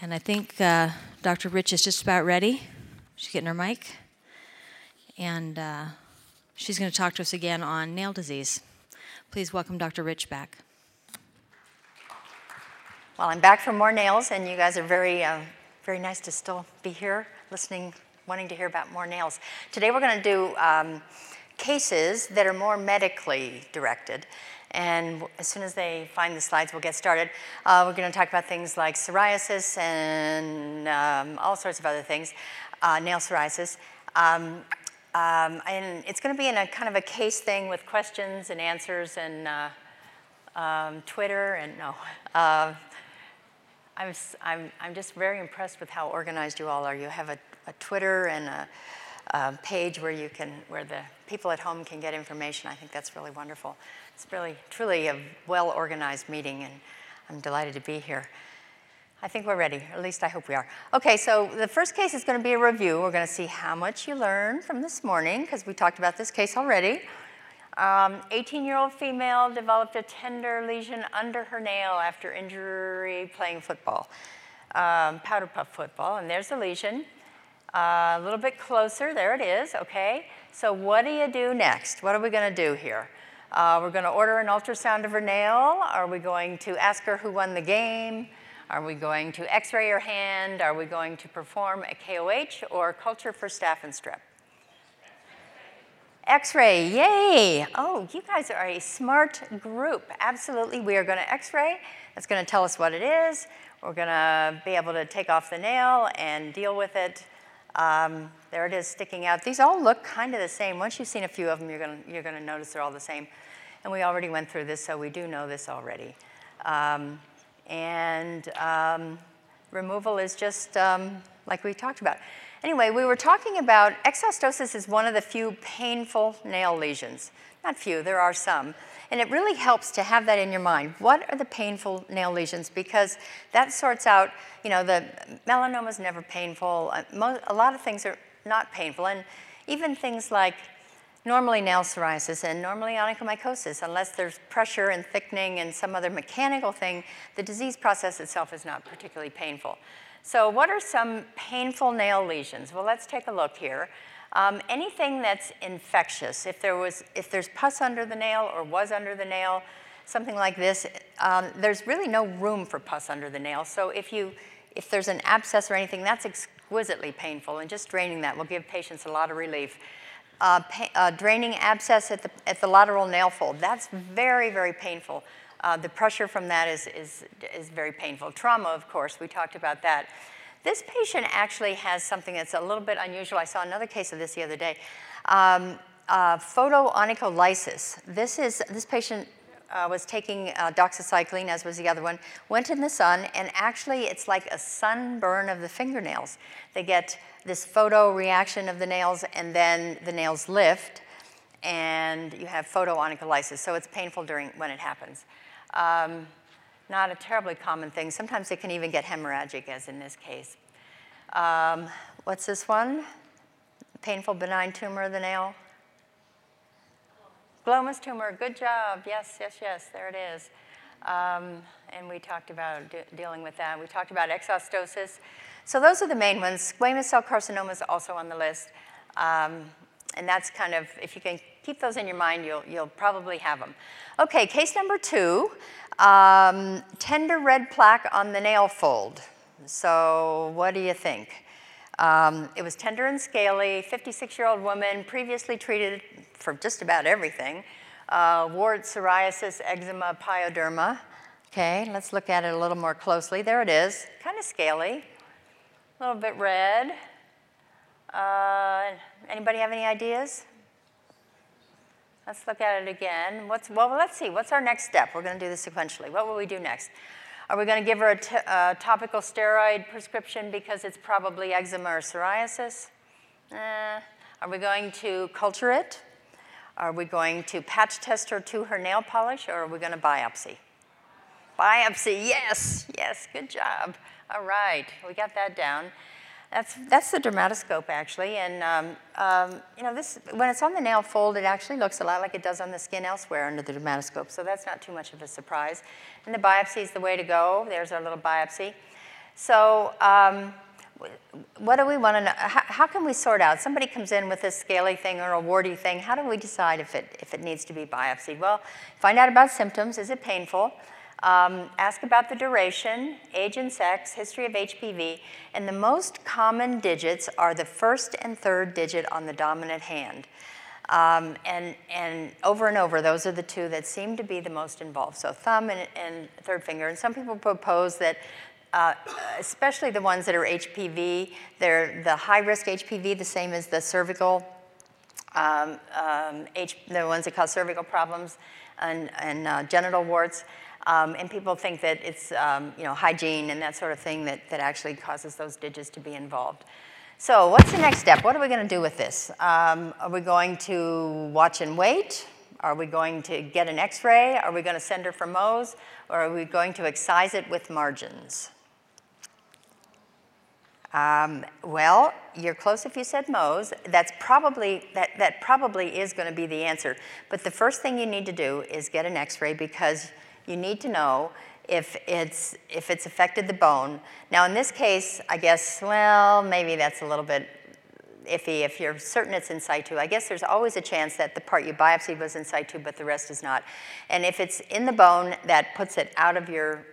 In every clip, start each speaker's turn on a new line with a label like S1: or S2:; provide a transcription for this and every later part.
S1: And I think uh, Dr. Rich is just about ready. She's getting her mic. And uh, she's going to talk to us again on nail disease. Please welcome Dr. Rich back.
S2: Well, I'm back for more nails, and you guys are very, uh, very nice to still be here listening, wanting to hear about more nails. Today we're going to do um, cases that are more medically directed. And as soon as they find the slides, we'll get started. Uh, we're going to talk about things like psoriasis and um, all sorts of other things, uh, nail psoriasis. Um, um, and it's going to be in a kind of a case thing with questions and answers and uh, um, Twitter and no. Uh, I'm, I'm, I'm just very impressed with how organized you all are. You have a, a Twitter and a, a page where you can, where the people at home can get information. I think that's really wonderful. It's really, truly a well-organized meeting, and I'm delighted to be here. I think we're ready, at least I hope we are. Okay, so the first case is going to be a review. We're going to see how much you learned from this morning, because we talked about this case already. 18-year-old um, female developed a tender lesion under her nail after injury playing football, um, powder puff football, and there's the lesion. Uh, a little bit closer, there it is, okay. So what do you do next? What are we gonna do here? Uh, we're gonna order an ultrasound of her nail. Are we going to ask her who won the game? Are we going to x-ray her hand? Are we going to perform a KOH or culture for staph and strep? X-ray, yay! Oh, you guys are a smart group. Absolutely, we are gonna x-ray. That's gonna tell us what it is. We're gonna be able to take off the nail and deal with it. Um, there it is sticking out. These all look kind of the same. Once you've seen a few of them, you're going you're gonna notice they're all the same. And we already went through this, so we do know this already. Um, and um, removal is just um, like we talked about. Anyway, we were talking about exostosis is one of the few painful nail lesions. Not few, there are some. And it really helps to have that in your mind. What are the painful nail lesions? Because that sorts out, you know, the melanoma is never painful. Uh, a lot of things are not painful. And even things like normally nail psoriasis and normally onychomycosis, unless there's pressure and thickening and some other mechanical thing, the disease process itself is not particularly painful. So what are some painful nail lesions? Well, let's take a look here. Um, anything that's infectious, if, there was, if there's pus under the nail or was under the nail, something like this, um, there's really no room for pus under the nail. So if, you, if there's an abscess or anything, that's exquisitely painful, and just draining that will give patients a lot of relief. Uh, uh, draining abscess at the, at the lateral nail fold, that's very, very painful. Uh, the pressure from that is, is, is very painful. Trauma, of course, we talked about that. This patient actually has something that's a little bit unusual. I saw another case of this the other day. Um, uh, photoonycholysis. This is this patient uh, was taking uh, doxycycline, as was the other one, went in the sun, and actually it's like a sunburn of the fingernails. They get this photo reaction of the nails, and then the nails lift, and you have photoonycholysis. So it's painful during when it happens. Um, not a terribly common thing. Sometimes it can even get hemorrhagic, as in this case. Um, what's this one? Painful benign tumor of the nail. Glomus tumor, good job. Yes, yes, yes, there it is. Um, and we talked about de dealing with that. We talked about exostosis. So those are the main ones. Squamous cell carcinoma is also on the list. Um, and that's kind of, if you can keep those in your mind, you'll, you'll probably have them. Okay, case number two. Um, tender red plaque on the nail fold. So what do you think? Um, it was tender and scaly, 56-year-old woman, previously treated for just about everything. Uh, wart, psoriasis, eczema, pyoderma. Okay, let's look at it a little more closely. There it is, kind of scaly, a little bit red. Uh, anybody have any ideas? Let's look at it again. What's, well, let's see. What's our next step? We're going to do this sequentially. What will we do next? Are we going to give her a, topical steroid prescription because it's probably eczema or psoriasis? Eh. Are we going to culture it? Are we going to patch test her to her nail polish, or are we going to biopsy? Biopsy, yes, yes, good job. All right, we got that down. That's, that's the dermatoscope, actually. And, um, um, you know, this, when it's on the nail fold, it actually looks a lot like it does on the skin elsewhere under the dermatoscope. So that's not too much of a surprise. And the biopsy is the way to go. There's our little biopsy. So um, what do we want to know? How, how, can we sort out? Somebody comes in with a scaly thing or a warty thing. How do we decide if it, if it needs to be biopsied? Well, find out about symptoms. Is it painful? Um, ask about the duration, age and sex, history of HPV, and the most common digits are the first and third digit on the dominant hand. Um, and, and over and over, those are the two that seem to be the most involved. So thumb and, and third finger. And some people propose that uh, especially the ones that are HPV, they're the high-risk HPV, the same as the cervical, um, um, H, the ones that cause cervical problems and, and uh, genital warts. Um, and people think that it's um, you know, hygiene and that sort of thing that, that actually causes those digits to be involved. So what's the next step? What are we going to do with this? Um, are we going to watch and wait? Are we going to get an x-ray? Are we going to send her for Mohs? Or are we going to excise it with margins? Um, well, you're close if you said Mohs. That's probably, that, that probably is going to be the answer. But the first thing you need to do is get an x-ray because you need to know if it's, if it's affected the bone. Now in this case, I guess, well, maybe that's a little bit iffy if you're certain it's in situ. I guess there's always a chance that the part you biopsied was in situ, but the rest is not. And if it's in the bone, that puts it out of your,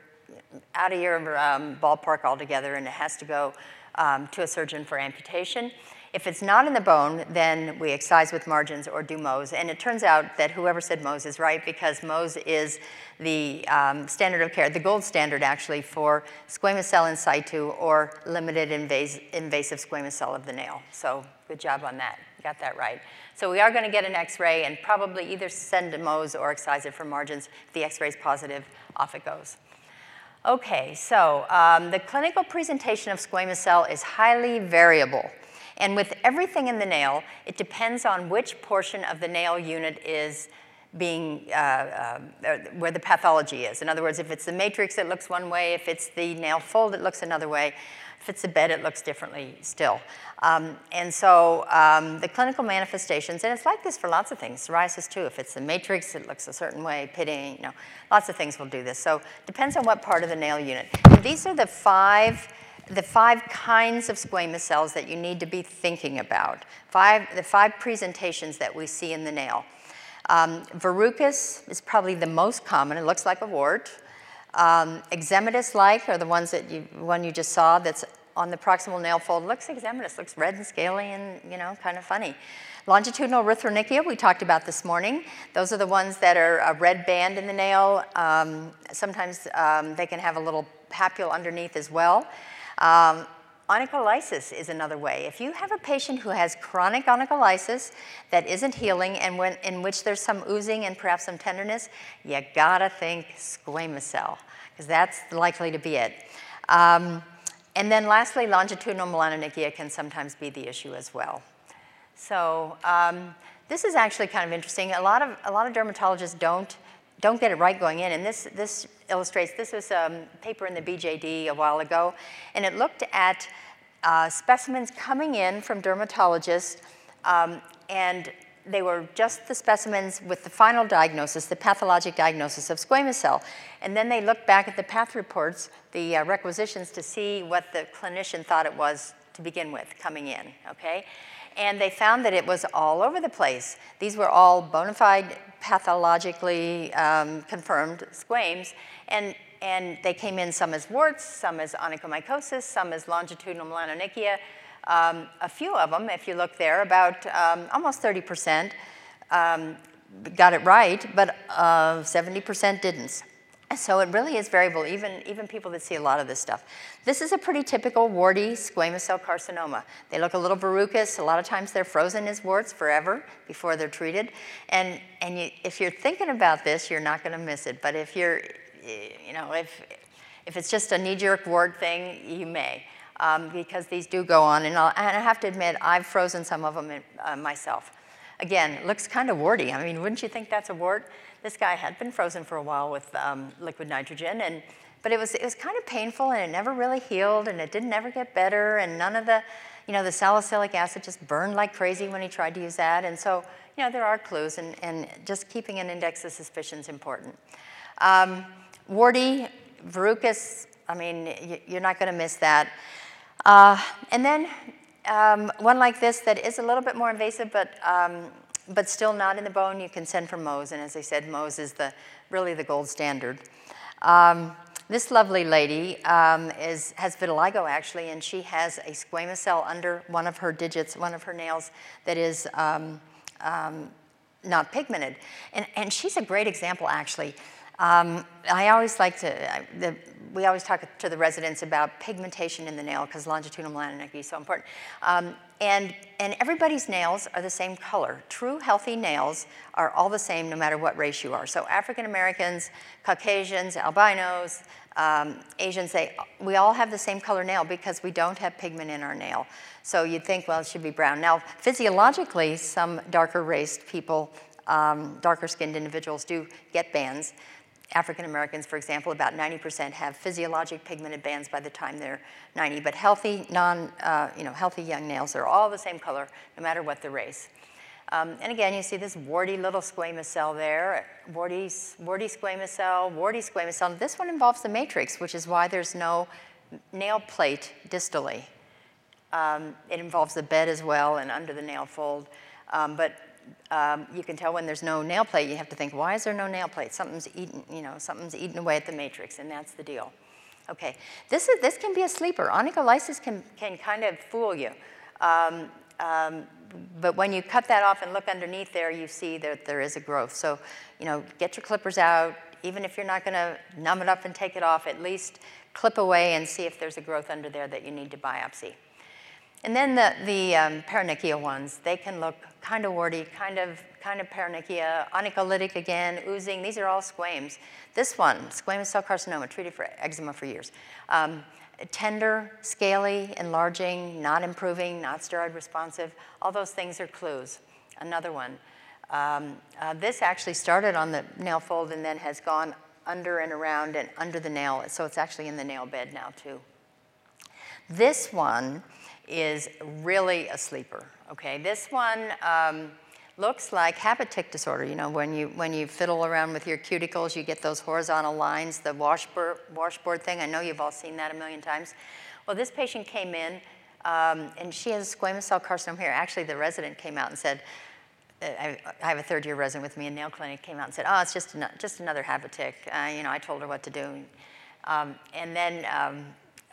S2: out of your um, ballpark altogether, and it has to go um, to a surgeon for amputation. If it's not in the bone, then we excise with margins or do Mohs. And it turns out that whoever said Mohs is right because Mohs is the um, standard of care, the gold standard actually for squamous cell in situ or limited invas invasive squamous cell of the nail. So good job on that. Got that right. So we are going to get an x-ray and probably either send a Mohs or excise it for margins. If the x-ray is positive, off it goes. Okay, so um, the clinical presentation of squamous cell is highly variable. And with everything in the nail, it depends on which portion of the nail unit is being, uh, uh, uh, where the pathology is. In other words, if it's the matrix, it looks one way. If it's the nail fold, it looks another way. If it's the bed, it looks differently still. Um, and so um, the clinical manifestations, and it's like this for lots of things, psoriasis too. If it's the matrix, it looks a certain way, pitting, you know, lots of things will do this. So depends on what part of the nail unit. And these are the five the five kinds of squamous cells that you need to be thinking about, five, the five presentations that we see in the nail. Um, verrucous is probably the most common. It looks like a wart. Um, eczematous-like are the ones that you, one you just saw that's on the proximal nail fold. Looks eczematous, looks red and scaly and, you know, kind of funny. Longitudinal erythronychia, we talked about this morning. Those are the ones that are a red band in the nail. Um, sometimes um, they can have a little papule underneath as well. Um, onycholysis is another way. If you have a patient who has chronic onycholysis that isn't healing and when, in which there's some oozing and perhaps some tenderness, you gotta think squamous cell, because that's likely to be it. Um, and then lastly, longitudinal melanonychia can sometimes be the issue as well. So um, this is actually kind of interesting. A lot of, a lot of dermatologists don't don't get it right going in. And this, this illustrates, this was a paper in the BJD a while ago, and it looked at uh, specimens coming in from dermatologists, um, and they were just the specimens with the final diagnosis, the pathologic diagnosis of squamous cell. And then they looked back at the path reports, the uh, requisitions, to see what the clinician thought it was to begin with coming in, okay? And they found that it was all over the place. These were all bona fide, pathologically um, confirmed squames. And, and they came in some as warts, some as onychomycosis, some as longitudinal melanonychia. Um, a few of them, if you look there, about um, almost 30% um, got it right, but 70% uh, didn't. So it really is variable, even, even people that see a lot of this stuff. This is a pretty typical warty squamous cell carcinoma. They look a little verrucous. A lot of times they're frozen as warts forever before they're treated. And, and you, if you're thinking about this, you're not going to miss it. But if you're, you know, if, if it's just a knee-jerk wart thing, you may. Um, because these do go on. And, I and, i have to admit, I've frozen some of them in, uh, myself. Again, looks kind of warty. I mean, wouldn't you think that's a wart? This guy had been frozen for a while with um, liquid nitrogen, and, but it was, it was kind of painful and it never really healed and it didn't ever get better and none of the, you know, the salicylic acid just burned like crazy when he tried to use that. And so, you know, there are clues and, and just keeping an index of suspicion is important. Um, warty, I mean, you're not going to miss that. Uh, and then um, one like this that is a little bit more invasive, but, um, but still not in the bone, you can send for Mohs. And as I said, Mohs is the, really the gold standard. Um, this lovely lady um, is, has vitiligo actually, and she has a squamous cell under one of her digits, one of her nails that is um, um, not pigmented. And, and she's a great example actually. Um, I always like to, the, we always talk to the residents about pigmentation in the nail because longitudinal melanonychia is so important. Um, and, and everybody's nails are the same color. True healthy nails are all the same no matter what race you are. So African Americans, Caucasians, albinos, um, Asians, they, we all have the same color nail because we don't have pigment in our nail. So you'd think, well, it should be brown. Now, physiologically, some darker raced people, um, darker skinned individuals do get bands. African Americans, for example, about 90% have physiologic pigmented bands by the time they're 90, but healthy, non, uh, you know, healthy young nails are all the same color, no matter what the race. Um, and again, you see this warty little squamous cell there, warty, warty squamous cell, warty squamous cell. This one involves the matrix, which is why there's no nail plate distally. Um, it involves the bed as well and under the nail fold. Um, but um, you can tell when there's no nail plate, you have to think, why is there no nail plate? Something's eaten, you know, something's eaten away at the matrix, and that's the deal. Okay, this, is, this can be a sleeper. Onycholysis can, can kind of fool you. Um, um, but when you cut that off and look underneath there, you see that there is a growth. So, you know, get your clippers out. Even if you're not going to numb it up and take it off, at least clip away and see if there's a growth under there that you need to biopsy. And then the, the um, paronychia ones, they can look kind of warty, kind of, kind of paronychia, onycholytic again, oozing. These are all squames. This one, squamous cell carcinoma, treated for eczema for years. Um, tender, scaly, enlarging, not improving, not steroid responsive. All those things are clues. Another one. Um, uh, this actually started on the nail fold and then has gone under and around and under the nail, so it's actually in the nail bed now too. This one is really a sleeper, okay? This one um, looks like habit tic disorder. You know, when you, when you fiddle around with your cuticles, you get those horizontal lines, the washboard, washboard thing. I know you've all seen that a million times. Well, this patient came in, um, and she has squamous cell carcinoma here. Actually, the resident came out and said, uh, I, have a third year resident with me in nail clinic, came out and said, oh, it's just, an, just another habit tic. Uh, you know, I told her what to do. Um, and then um,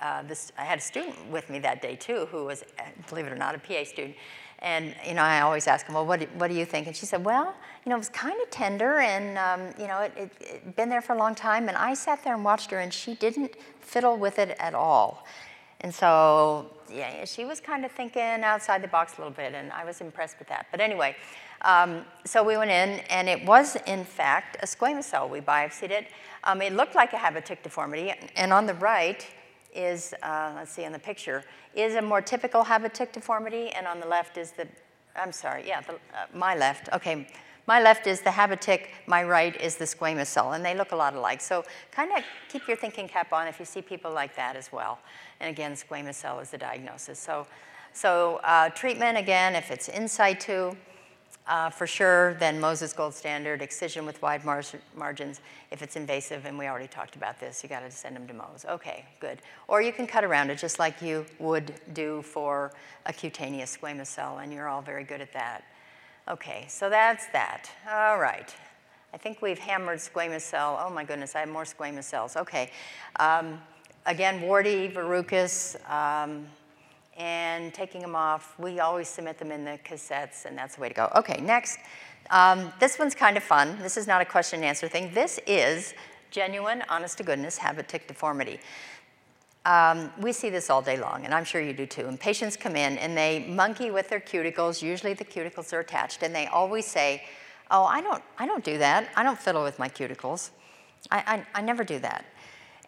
S2: uh, this, I had a student with me that day too who was, uh, believe it or not, a PA student. And, you know, I always ask him, well, what do, what do you think? And she said, well, you know, it was kind of tender and, um, you know, it, it, it been there for a long time. And I sat there and watched her and she didn't fiddle with it at all. And so, yeah, she was kind of thinking outside the box a little bit and I was impressed with that. But anyway, um, so we went in and it was, in fact, a squamous cell. We biopsied it. Um, it looked like a habit deformity. And on the right, is, uh, let's see in the picture, is a more typical habit deformity, and on the left is the, I'm sorry, yeah, the, uh, my left, okay. My left is the habitic, my right is the squamous cell, and they look a lot alike. So kind of keep your thinking cap on if you see people like that as well. And again, squamous cell is the diagnosis. So, so uh, treatment, again, if it's in situ, uh, for sure, then Moses gold standard, excision with wide mar margins. If it's invasive, and we already talked about this, you got to send them to Mohs. Okay, good. Or you can cut around it just like you would do for a cutaneous squamous cell, and you're all very good at that. Okay, so that's that. All right. I think we've hammered squamous cell. Oh my goodness, I have more squamous cells. Okay. Um, again, warty, verrucous. Um, and taking them off. We always submit them in the cassettes, and that's the way to go. Okay, next. Um, this one's kind of fun. This is not a question and answer thing. This is genuine, honest to goodness, habit tic deformity. Um, we see this all day long, and I'm sure you do too. And patients come in and they monkey with their cuticles. Usually the cuticles are attached, and they always say, "Oh, I don't, I don't do that. I don't fiddle with my cuticles. I, I, I never do that."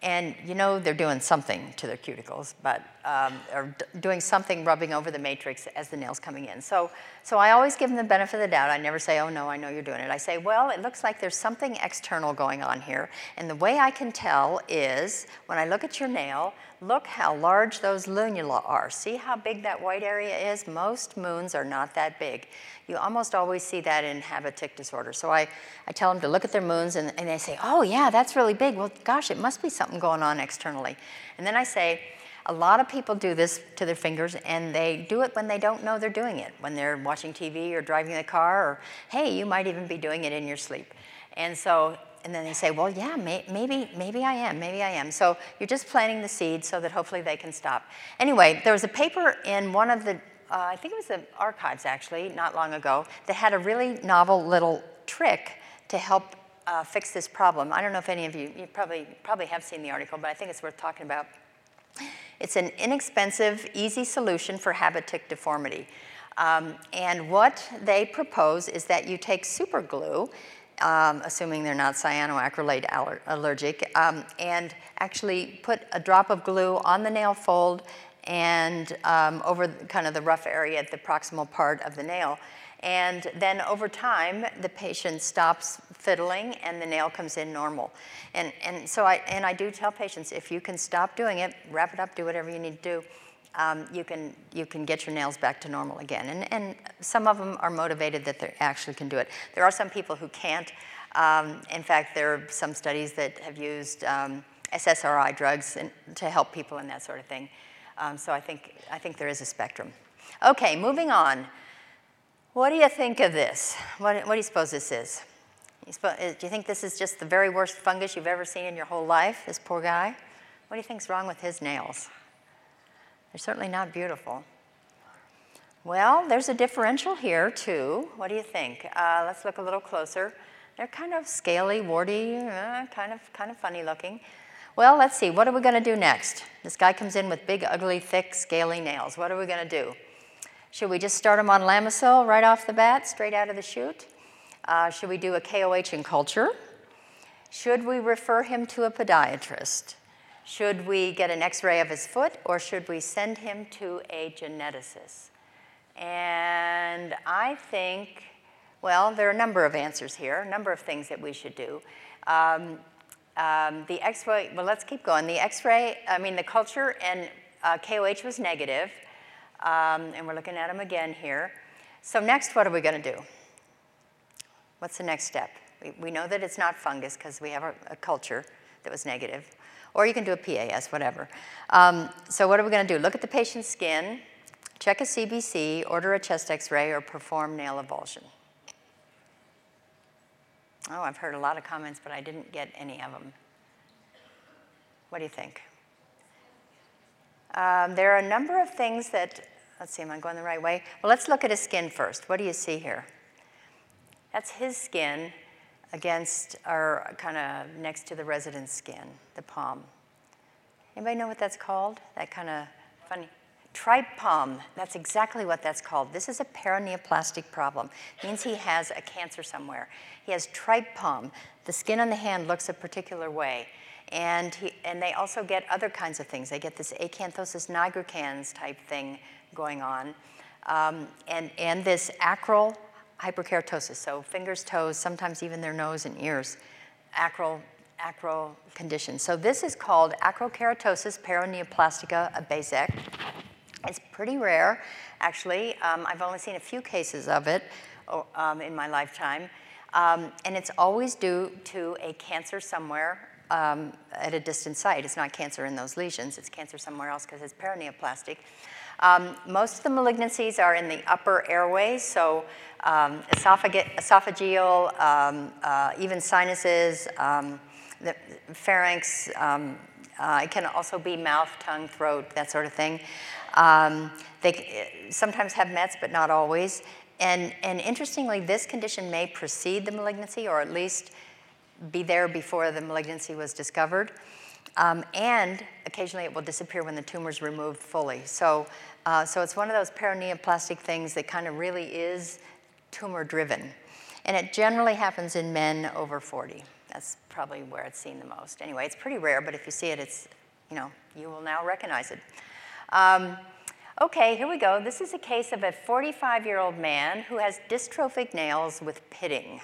S2: And you know they're doing something to their cuticles, but um, doing something rubbing over the matrix as the nail's coming in. So, so I always give them the benefit of the doubt. I never say, oh no, I know you're doing it. I say, well, it looks like there's something external going on here. And the way I can tell is when I look at your nail, look how large those lunula are. See how big that white area is? Most moons are not that big. You almost always see that in habit tic disorder. So I, I tell them to look at their moons and, and they say, oh yeah, that's really big. Well, gosh, it must be something something going on externally. And then I say, a lot of people do this to their fingers and they do it when they don't know they're doing it, when they're watching TV or driving the car, or hey, you might even be doing it in your sleep. And so, and then they say, well, yeah, may, maybe, maybe I am, maybe I am. So you're just planting the seed so that hopefully they can stop. Anyway, there was a paper in one of the, uh, I think it was the archives actually, not long ago, that had a really novel little trick to help uh, fix this problem. I don't know if any of you, you probably, probably have seen the article, but I think it's worth talking about. It's an inexpensive, easy solution for habit-tic deformity. Um, and what they propose is that you take super glue, um, assuming they're not cyanoacrylate aller allergic, um, and actually put a drop of glue on the nail fold and um, over kind of the rough area at the proximal part of the nail. And then over time, the patient stops fiddling and the nail comes in normal. And, and so I, and I do tell patients, if you can stop doing it, wrap it up, do whatever you need to do, um, you, can, you can get your nails back to normal again. And, and some of them are motivated that they actually can do it. There are some people who can't. Um, in fact, there are some studies that have used um, SSRI drugs in, to help people and that sort of thing. Um, so I think, I think there is a spectrum. Okay, moving on. What do you think of this? What, what do you suppose this is? You suppose, uh, do you think this is just the very worst fungus you've ever seen in your whole life, this poor guy? What do you think's wrong with his nails? They're certainly not beautiful. Well, there's a differential here too. What do you think? Uh, let's look a little closer. They're kind of scaly, warty, uh, kind of kind of funny looking. Well, let's see. What are we going to do next? This guy comes in with big, ugly, thick, scaly nails. What are we going to do? Should we just start him on Lamisil right off the bat, straight out of the chute? Uh, should we do a KOH in culture? Should we refer him to a podiatrist? Should we get an x-ray of his foot or should we send him to a geneticist? And I think, well, there are a number of answers here, a number of things that we should do. Um, um, the x-ray, well, let's keep going. The x-ray, I mean, the culture and uh, KOH was negative. Um, and we're looking at them again here. So next, what are we going to do? What's the next step? We, we know that it's not fungus because we have a, a, culture that was negative. Or you can do a PAS, whatever. Um, so what are we going to do? Look at the patient's skin, check a CBC, order a chest x-ray, or perform nail avulsion. Oh, I've heard a lot of comments, but I didn't get any of them. What do you think? Um, there are a number of things that, let's see, am I going the right way? Well, let's look at his skin first. What do you see here? That's his skin against, or kind of next to the resident's skin, the palm. Anybody know what that's called? That kind of funny. Tripe palm, that's exactly what that's called. This is a paraneoplastic problem. It means he has a cancer somewhere. He has tripe palm. The skin on the hand looks a particular way. And, he, and they also get other kinds of things. They get this acanthosis nigricans type thing going on. Um, and, and this acral hyperkeratosis, so fingers, toes, sometimes even their nose and ears, acral, acral condition. So this is called acrokeratosis paraneoplastica Bazex. It's pretty rare, actually. Um, I've only seen a few cases of it oh, um, in my lifetime. Um, and it's always due to a cancer somewhere um, at a distant site. It's not cancer in those lesions, it's cancer somewhere else because it's paraneoplastic. Um, most of the malignancies are in the upper airways, so um, esophageal, uh, even sinuses, the pharynx, uh, it can also be mouth, tongue, throat, that sort of thing. They sometimes have METs, but not always. And, and interestingly, this condition may precede the malignancy, or at least be there before the malignancy was discovered. Um, and occasionally it will disappear when the tumor is removed fully. So, uh, so it's one of those paraneoplastic things that kind of really is tumor driven. And it generally happens in men over 40. That's probably where it's seen the most. Anyway, it's pretty rare, but if you see it, it's, you know, you will now recognize it. Um, okay, here we go. This is a case of a 45-year-old man who has dystrophic nails with pitting.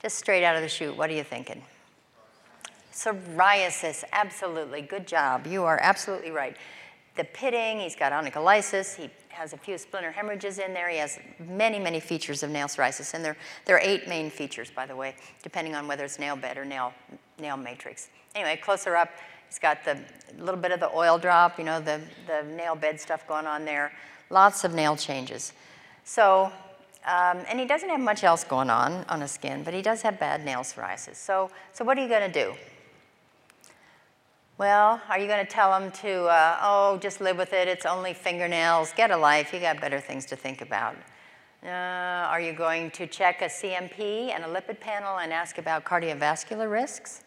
S2: Just straight out of the chute, what are you thinking? Psoriasis, absolutely. Good job. You are absolutely right. The pitting, he's got onycholysis, he has a few splinter hemorrhages in there, he has many, many features of nail psoriasis, and there, there are eight main features, by the way, depending on whether it's nail bed or nail, nail matrix. anyway, closer up, he's got the little bit of the oil drop, you know, the, the nail bed stuff going on there. Lots of nail changes. So, um, and he doesn't have much else going on on his skin, but he does have bad nail psoriasis. So, so what are you going to do? Well, are you going to tell him to, uh, oh, just live with it, it's only fingernails, get a life, you got better things to think about? Uh, are you going to check a CMP and a lipid panel and ask about cardiovascular risks?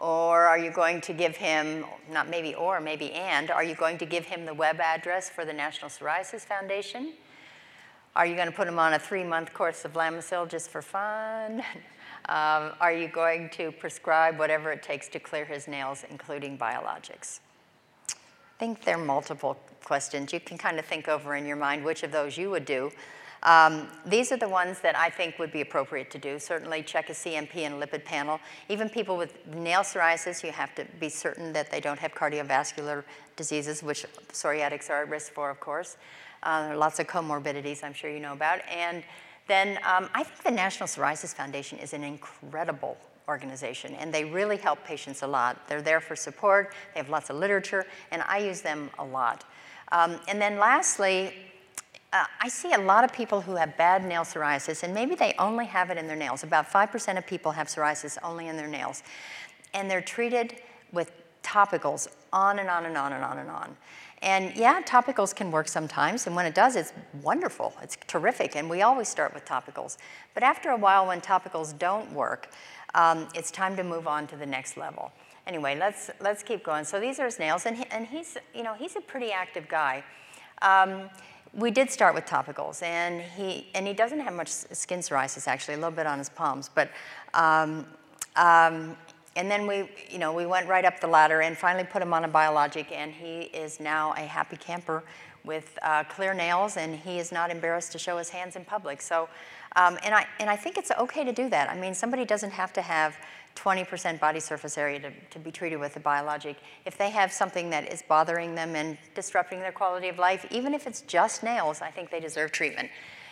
S2: Or are you going to give him, not maybe or, maybe and, are you going to give him the web address for the National Psoriasis Foundation? Are you going to put him on a three-month course of Lamisil just for fun? Um, are you going to prescribe whatever it takes to clear his nails, including biologics? I think there are multiple questions. You can kind of think over in your mind which of those you would do. Um, these are the ones that I think would be appropriate to do. Certainly check a CMP and lipid panel. Even people with nail psoriasis, you have to be certain that they don't have cardiovascular diseases, which psoriatics are at risk for, of course. Uh, there are lots of comorbidities I'm sure you know about. And then um, I think the National Psoriasis Foundation is an incredible organization, and they really help patients a lot. They're there for support, they have lots of literature, and I use them a lot. Um, and then lastly, uh, I see a lot of people who have bad nail psoriasis, and maybe they only have it in their nails. About 5% of people have psoriasis only in their nails. And they're treated with topicals on and on and on and on and on. And yeah, topicals can work sometimes, and when it does, it's wonderful. It's terrific, and we always start with topicals. But after a while, when topicals don't work, um, it's time to move on to the next level. Anyway, let's, let's keep going. So these are his nails, and, he, and he's, you know, he's a pretty active guy. Um, we did start with topicals, and he, and he doesn't have much skin psoriasis, actually, a little bit on his palms, but um, um and then we, you know, we went right up the ladder and finally put him on a biologic, and he is now a happy camper with uh, clear nails, and he is not embarrassed to show his hands in public. So, um, and, I, and I think it's okay to do that. I mean, somebody doesn't have to have 20% body surface area to, to be treated with a biologic. If they have something that is bothering them and disrupting their quality of life, even if it's just nails, I think they deserve treatment.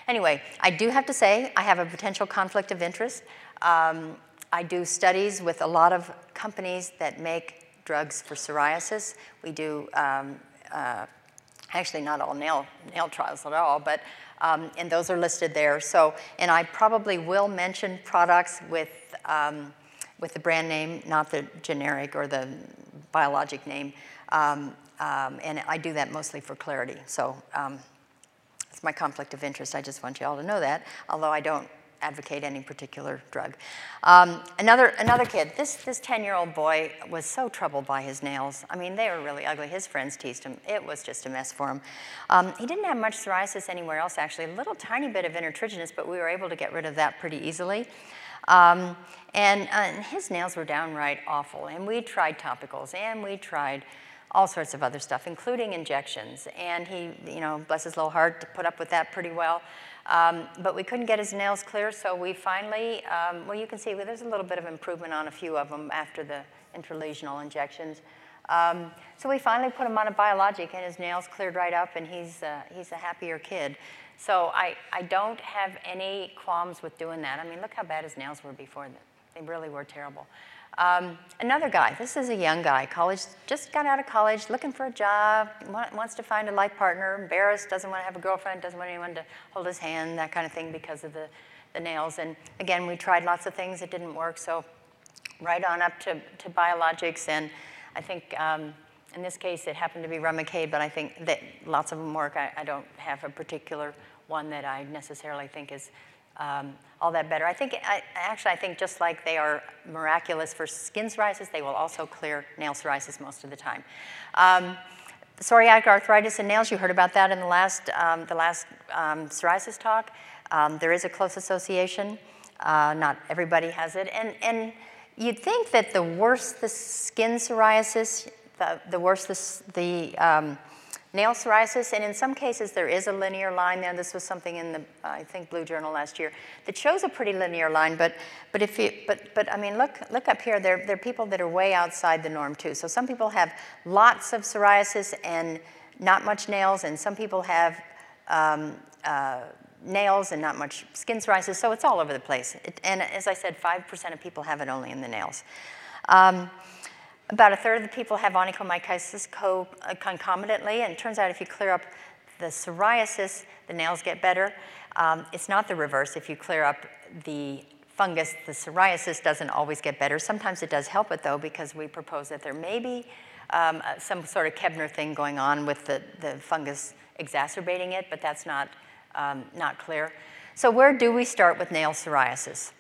S2: Anyway, I do have to say I have a potential conflict of interest. Um, I do studies with a lot of companies that make drugs for psoriasis. We do, um, uh, actually not all nail, nail trials at all, but, um, and those are listed there. So, and I probably will mention products with, um, with the brand name, not the generic or the biologic name. Um, um, and I do that mostly for clarity. So um, it's my conflict of interest. I just want you all to know that, although I don't advocate any particular drug. Um, another, another kid, this, this 10-year-old boy was so troubled by his nails. I mean, they were really ugly. His friends teased him. It was just a mess for him. Um, he didn't have much psoriasis anywhere else, actually. A little tiny bit of intertriginous, but we were able to get rid of that pretty easily. Um, and, uh, and his nails were downright awful. And we tried topicals, and we tried all sorts of other stuff, including injections. And he, you know, bless his little heart, put up with that pretty well. Um, but we couldn't get his nails clear, so we finally, um, well, you can see well, there's a little bit of improvement on a few of them after the intralesional injections. Um, so we finally put him on a biologic, and his nails cleared right up, and he's, uh, he's a happier kid. So I, I don't have any qualms with doing that. I mean, look how bad his nails were before. They really were terrible. Um, another guy, this is a young guy, college, just got out of college, looking for a job, wants to find a life partner, embarrassed, doesn't want to have a girlfriend, doesn't want anyone to hold his hand, that kind of thing because of the, the nails. And again, we tried lots of things, it didn't work, so right on up to, to biologics. And I think um, in this case, it happened to be Remicade, but I think that lots of them work. I, I don't have a particular one that I necessarily think is um, all that better. I think, I, actually, I think just like they are miraculous for skin psoriasis, they will also clear nail psoriasis most of the time. Um, psoriatic arthritis in nails, you heard about that in the last, um, the last um, psoriasis talk. Um, there is a close association. Uh, not everybody has it. And, and you'd think that the worse the skin psoriasis, the, the worse the, the um, nail psoriasis, and in some cases there is a linear line there. This was something in the, I think, Blue Journal last year that shows a pretty linear line. But, but if you, but, but I mean, look, look up here. There, there are people that are way outside the norm too. So some people have lots of psoriasis and not much nails, and some people have um, uh, nails and not much skin psoriasis. So it's all over the place. It, and as I said, 5% of people have it only in the nails. Um, about a third of the people have onychomycosis co- uh, concomitantly, and it turns out if you clear up the psoriasis, the nails get better. Um, it's not the reverse. If you clear up the fungus, the psoriasis doesn't always get better. Sometimes it does help it though, because we propose that there may be um, uh, some sort of Koebner thing going on with the, the fungus exacerbating it, but that's not, um, not clear. So where do we start with nail psoriasis?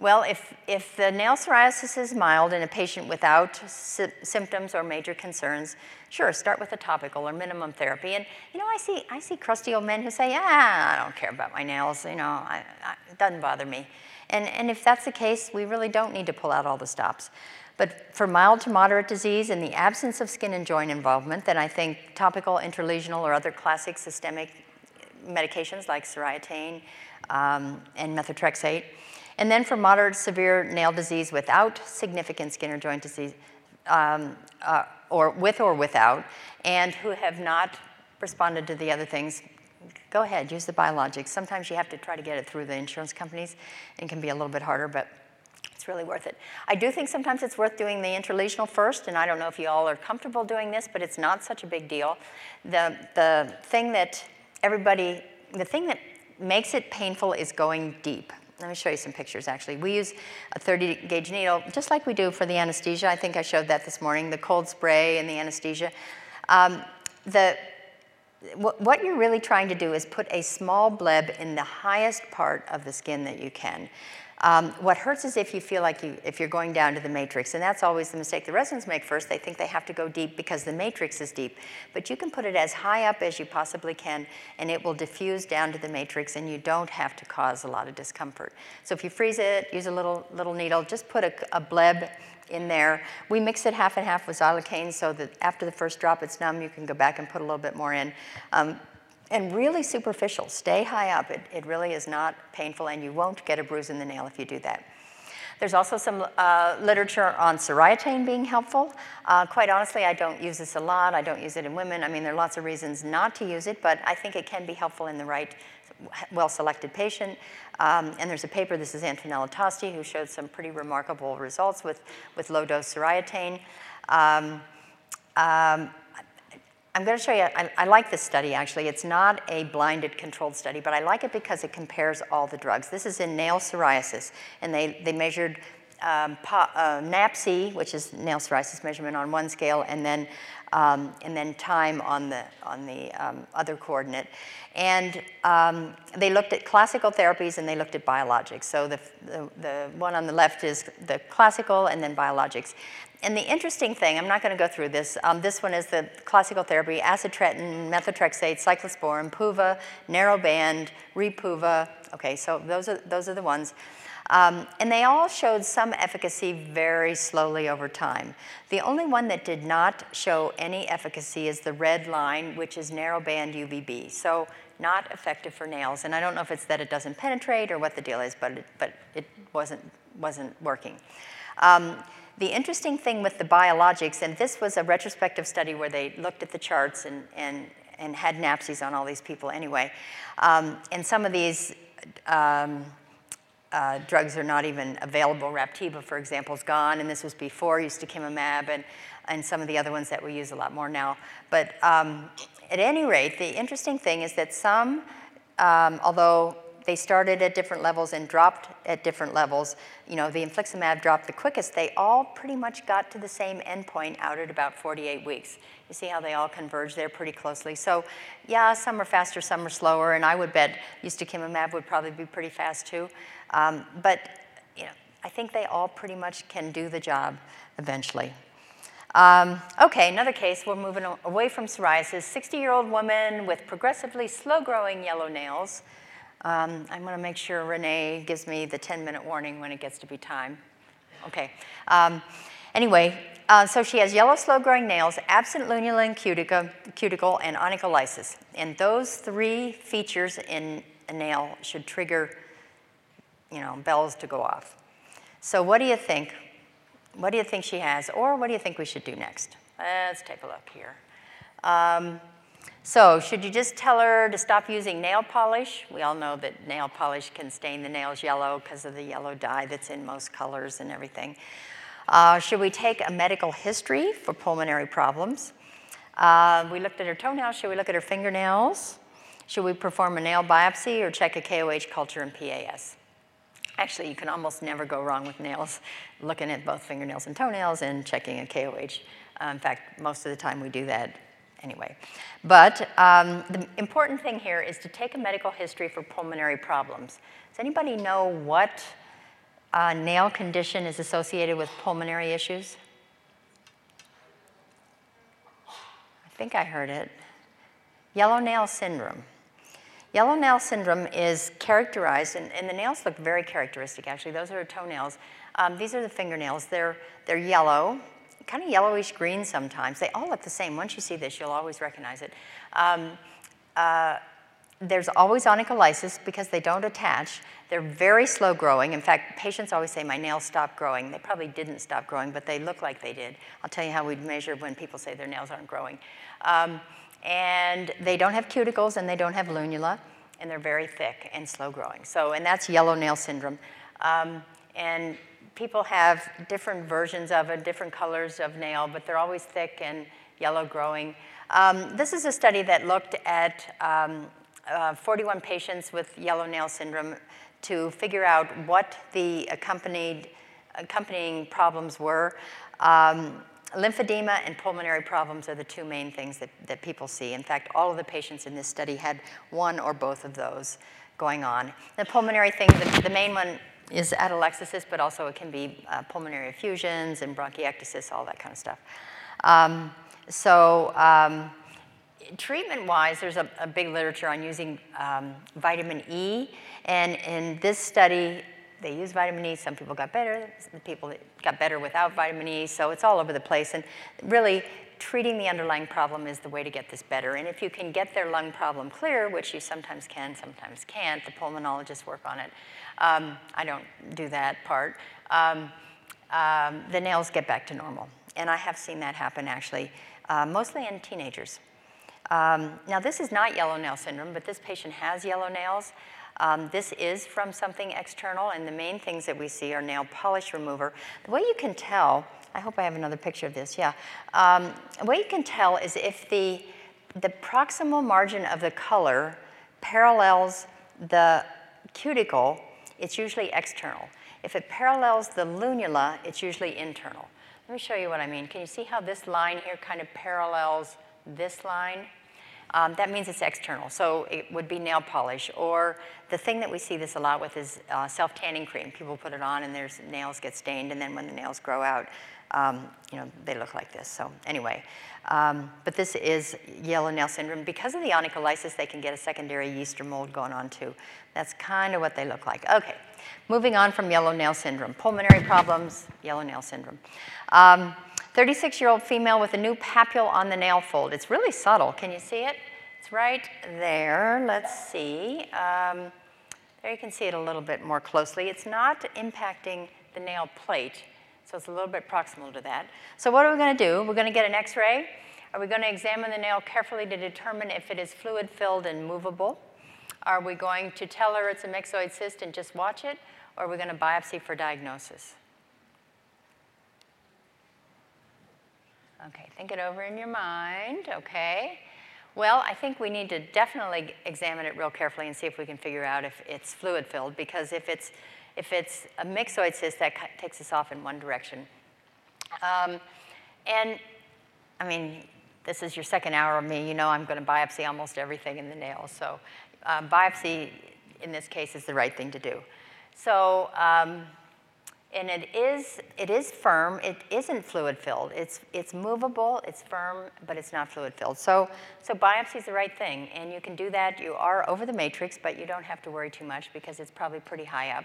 S2: Well, if, if the nail psoriasis is mild in a patient without sy symptoms or major concerns, sure, start with a topical or minimum therapy. And, you know, I see, I see crusty old men who say, ah, I don't care about my nails, you know, I, I, it doesn't bother me. And, and if that's the case, we really don't need to pull out all the stops. But for mild to moderate disease in the absence of skin and joint involvement, then I think topical, intralesional, or other classic systemic medications like Soriatane um, and methotrexate, and then for moderate severe nail disease without significant skin or joint disease, um, uh, or with or without, and who have not responded to the other things, go ahead, use the biologics. Sometimes you have to try to get it through the insurance companies. It can be a little bit harder, but it's really worth it. I do think sometimes it's worth doing the intralesional first, and I don't know if you all are comfortable doing this, but it's not such a big deal. The, the thing that everybody, the thing that makes it painful is going deep. Let me show you some pictures, actually. We use a 30 gauge needle, just like we do for the anesthesia. I think I showed that this morning, the cold spray and the anesthesia. Um, the, what you're really trying to do is put a small bleb in the highest part of the skin that you can. Um, what hurts is if you feel like you, if you're going down to the matrix, and that's always the mistake the residents make first. They think they have to go deep because the matrix is deep. But you can put it as high up as you possibly can, and it will diffuse down to the matrix, and you don't have to cause a lot of discomfort. So if you freeze it, use a little, little needle, just put a, a bleb in there. We mix it half and half with xylocaine so that after the first drop it's numb, you can go back and put a little bit more in. Um, and really superficial. Stay high up. It, it really is not painful, and you won't get a bruise in the nail if you do that. There's also some uh, literature on Soriatane being helpful. Uh, quite honestly, I don't use this a lot. I don't use it in women. I mean, there are lots of reasons not to use it, but I think it can be helpful in the right, well-selected patient. Um, and there's a paper, this is Antonella Tosti, who showed some pretty remarkable results with, with low-dose Soriatane. Um, um, I'm going to show you, I, I, like this study actually. It's not a blinded controlled study, but I like it because it compares all the drugs. This is in nail psoriasis, and they, they measured um, uh, NAPSI, which is nail psoriasis measurement on one scale, and then, um, and then time on the, on the um, other coordinate. And um, they looked at classical therapies and they looked at biologics. So the, the, the one on the left is the classical and then biologics. And the interesting thing, I'm not going to go through this. Um, this one is the classical therapy, acitretin, methotrexate, cyclosporin, Puva, narrowband, Repuva. Okay, so those are, those are the ones. Um, and they all showed some efficacy very slowly over time. The only one that did not show any efficacy is the red line, which is narrowband UVB. So not effective for nails. And I don't know if it's that it doesn't penetrate or what the deal is, but it, but it wasn't, wasn't working. Um, the interesting thing with the biologics, and this was a retrospective study where they looked at the charts and, and, and had NAPSIs on all these people anyway. Um, and some of these um, uh, drugs are not even available. Raptiva, for example, is gone, and this was before ustekinumab and, and some of the other ones that we use a lot more now. But um, at any rate, the interesting thing is that some, um, although they started at different levels and dropped at different levels. You know, the infliximab dropped the quickest. They all pretty much got to the same endpoint out at about 48 weeks. You see how they all converge there pretty closely. So yeah, some are faster, some are slower, and I would bet ustekinumab would probably be pretty fast too. Um, but you know, I think they all pretty much can do the job eventually. Um, okay, another case, we're moving away from psoriasis. 60-year-old woman with progressively slow-growing yellow nails um, I'm going to make sure Renee gives me the 10-minute warning when it gets to be time. Okay. Um, anyway, uh, so she has yellow, slow-growing nails, absent lunula cuticle, cuticle, and onycholysis. And those three features in a nail should trigger, you know, bells to go off. So what do you think? What do you think she has? Or what do you think we should do next? Let's take a look here. Um, so should you just tell her to stop using nail polish? We all know that nail polish can stain the nails yellow because of the yellow dye that's in most colors and everything. Uh, should we take a medical history for pulmonary problems? Uh, we looked at her toenails. Should we look at her fingernails? Should we perform a nail biopsy or check a KOH culture and PAS? Actually, you can almost never go wrong with nails, looking at both fingernails and toenails and checking a KOH. Uh, in fact, most of the time we do that anyway. But um, the important thing here is to take a medical history for pulmonary problems. Does anybody know what uh, nail condition is associated with pulmonary issues? I think I heard it. Yellow nail syndrome. Yellow nail syndrome is characterized, and, and, the nails look very characteristic actually. Those are toenails. Um, these are the fingernails. They're, they're yellow, kind of yellowish green sometimes. They all look the same. Once you see this, you'll always recognize it. Um, uh, there's always onycholysis because they don't attach. They're very slow growing. In fact, patients always say, my nails stopped growing. They probably didn't stop growing, but they look like they did. I'll tell you how we'd measure when people say their nails aren't growing. Um, and they don't have cuticles and they don't have lunula, and they're very thick and slow growing. So, and that's yellow nail syndrome. Um, and people have different versions of it, different colors of nail, but they're always thick and yellow growing. Um, this is a study that looked at um, uh, 41 patients with yellow nail syndrome to figure out what the accompanied, accompanying problems were. Um, lymphedema and pulmonary problems are the two main things that, that people see. In fact, all of the patients in this study had one or both of those going on. The pulmonary thing, the, the main one is atelectasis, but also it can be uh, pulmonary effusions and bronchiectasis, all that kind of stuff. Um, so um, treatment-wise, there's a, a, big literature on using um, vitamin E, and in this study, they use vitamin E. Some people got better, some people that got better without vitamin E, so it's all over the place. And really, treating the underlying problem is the way to get this better. And if you can get their lung problem clear, which you sometimes can, sometimes can't, the pulmonologists work on it. Um, I don't do that part. Um, um, the nails get back to normal. And I have seen that happen actually, uh, mostly in teenagers. Um, now this is not yellow nail syndrome, but this patient has yellow nails. Um, this is from something external, and the main things that we see are nail polish remover. The way you can tell, I hope I have another picture of this, yeah. Um, way you can tell is if the, the proximal margin of the color parallels the cuticle, it's usually external. If it parallels the lunula, it's usually internal. Let me show you what I mean. Can you see how this line here kind of parallels this line? um, that means it's external. So it would be nail polish. Or the thing that we see this a lot with is uh, self-tanning cream. People put it on and their nails get stained, and then when the nails grow out, um, you know, they look like this. So anyway, um, but this is yellow nail syndrome. Because of the onycholysis, they can get a secondary yeast or mold going on too. That's kind of what they look like. Okay, moving on from yellow nail syndrome. Pulmonary problems, yellow nail syndrome. 36-year-old um, female with a new papule on the nail fold. It's really subtle. Can you see it? It's right there. Let's see. Um, there you can see it a little bit more closely. It's not impacting the nail plate, so it's a little bit proximal to that. So what are we going to do? We're going to get an x-ray. Are we going to examine the nail carefully to determine if it is fluid-filled and movable? Are we going to tell her it's a myxoid cyst and just watch it? Or are we going to biopsy for diagnosis? Okay, think it over in your mind, okay? Well, I think we need to definitely examine it real carefully and see if we can figure out if it's fluid filled, because if it's, if it's a myxoid cyst, that takes us off in one direction. Um, and I mean, this is your second hour of me, you know I'm going to biopsy almost everything in the nail. So um, biopsy, in this case, is the right thing to do. So um, and it is, it is firm. It isn't fluid-filled. It's, it's movable, it's firm, but it's not fluid-filled. So, so biopsy is the right thing, and you can do that. You are over the matrix, but you don't have to worry too much because it's probably pretty high up.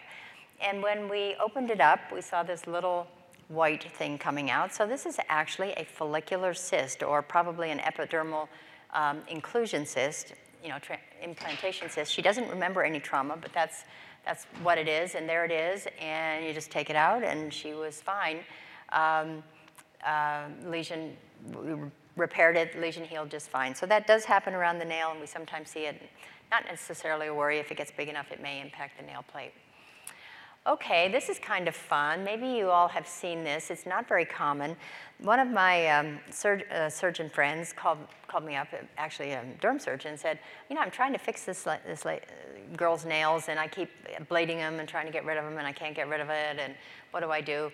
S2: And when we opened it up, we saw this little white thing coming out. So this is actually a follicular cyst, or probably an epidermal um, inclusion cyst, you know, implantation cyst. She doesn't remember any trauma, but that's that's what it is, and there it is, and you just take it out, and she was fine. Um, uh, lesion, we repaired it, lesion healed just fine. So that does happen around the nail, and we sometimes see it. Not necessarily a worry. If it gets big enough, it may impact the nail plate. Okay, this is kind of fun. Maybe you all have seen this. It's not very common. One of my um, sur uh, surgeon friends called, called me up, actually a derm surgeon, said, you know, I'm trying to fix this, this uh, girl's nails and I keep blading them and trying to get rid of them and I can't get rid of it and what do I do?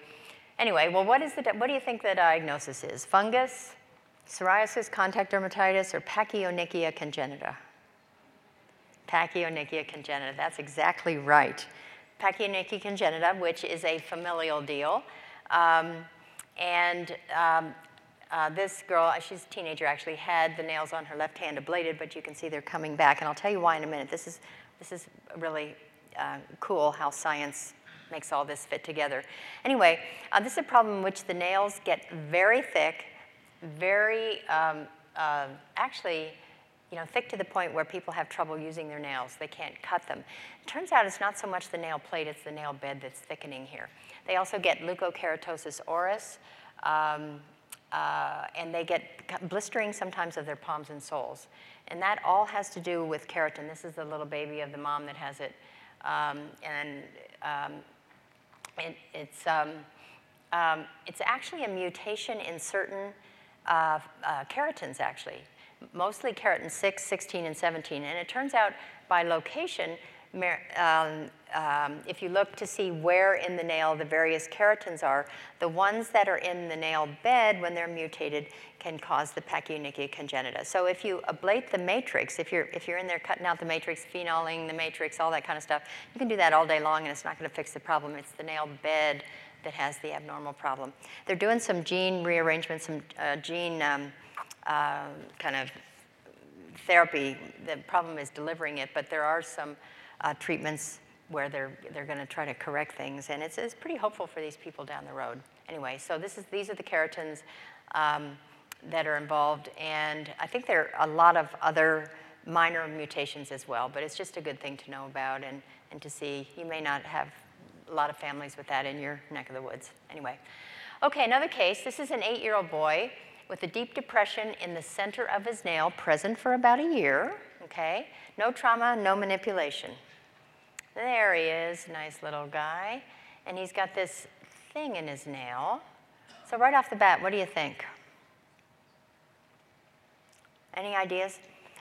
S2: Anyway, well, what, is the, what do you think the diagnosis is? Fungus, psoriasis, contact dermatitis, or pachyonychia congenita? Pachyonychia congenita, that's exactly right. Pachyonychia congenita, which is a familial deal. Um, and um, uh, this girl, she's a teenager actually, had the nails on her left hand ablated, but you can see they're coming back. And I'll tell you why in a minute. This is, this is really uh, cool how science makes all this fit together. Anyway, uh, this is a problem in which the nails get very thick, very, um, uh, actually, you know, thick to the point where people have trouble using their nails. They can't cut them. It turns out it's not so much the nail plate, it's the nail bed that's thickening here. They also get leukokeratosis oris, um, uh, and they get blistering sometimes of their palms and soles. And that all has to do with keratin. This is the little baby of the mom that has it. Um, and um, it, it's, um, um, it's actually a mutation in certain uh, uh, keratins, actually, mostly keratin 6, 16, and 17. And it turns out by location, um, um, if you look to see where in the nail the various keratins are, the ones that are in the nail bed when they're mutated can cause the pachyonychia congenita. So if you ablate the matrix, if you're, if you're in there cutting out the matrix, phenoling the matrix, all that kind of stuff, you can do that all day long and it's not going to fix the problem. It's the nail bed that has the abnormal problem. They're doing some gene rearrangement, some uh, gene um, uh, kind of therapy. The problem is delivering it, but there are some uh, treatments where they're, they're going to try to correct things. And it's, it's pretty hopeful for these people down the road. Anyway, so this is, these are the keratins um, that are involved. And I think there are a lot of other minor mutations as well, but it's just a good thing to know about and, and to see. You may not have a lot of families with that in your neck of the woods. Anyway, okay, another case. This is an eight-year-old boy with a deep depression in the center of his nail, present for about a year, okay? No trauma, no manipulation. There he is, nice little guy. And he's got this thing in his nail. So right off the bat, what do you think? Any ideas?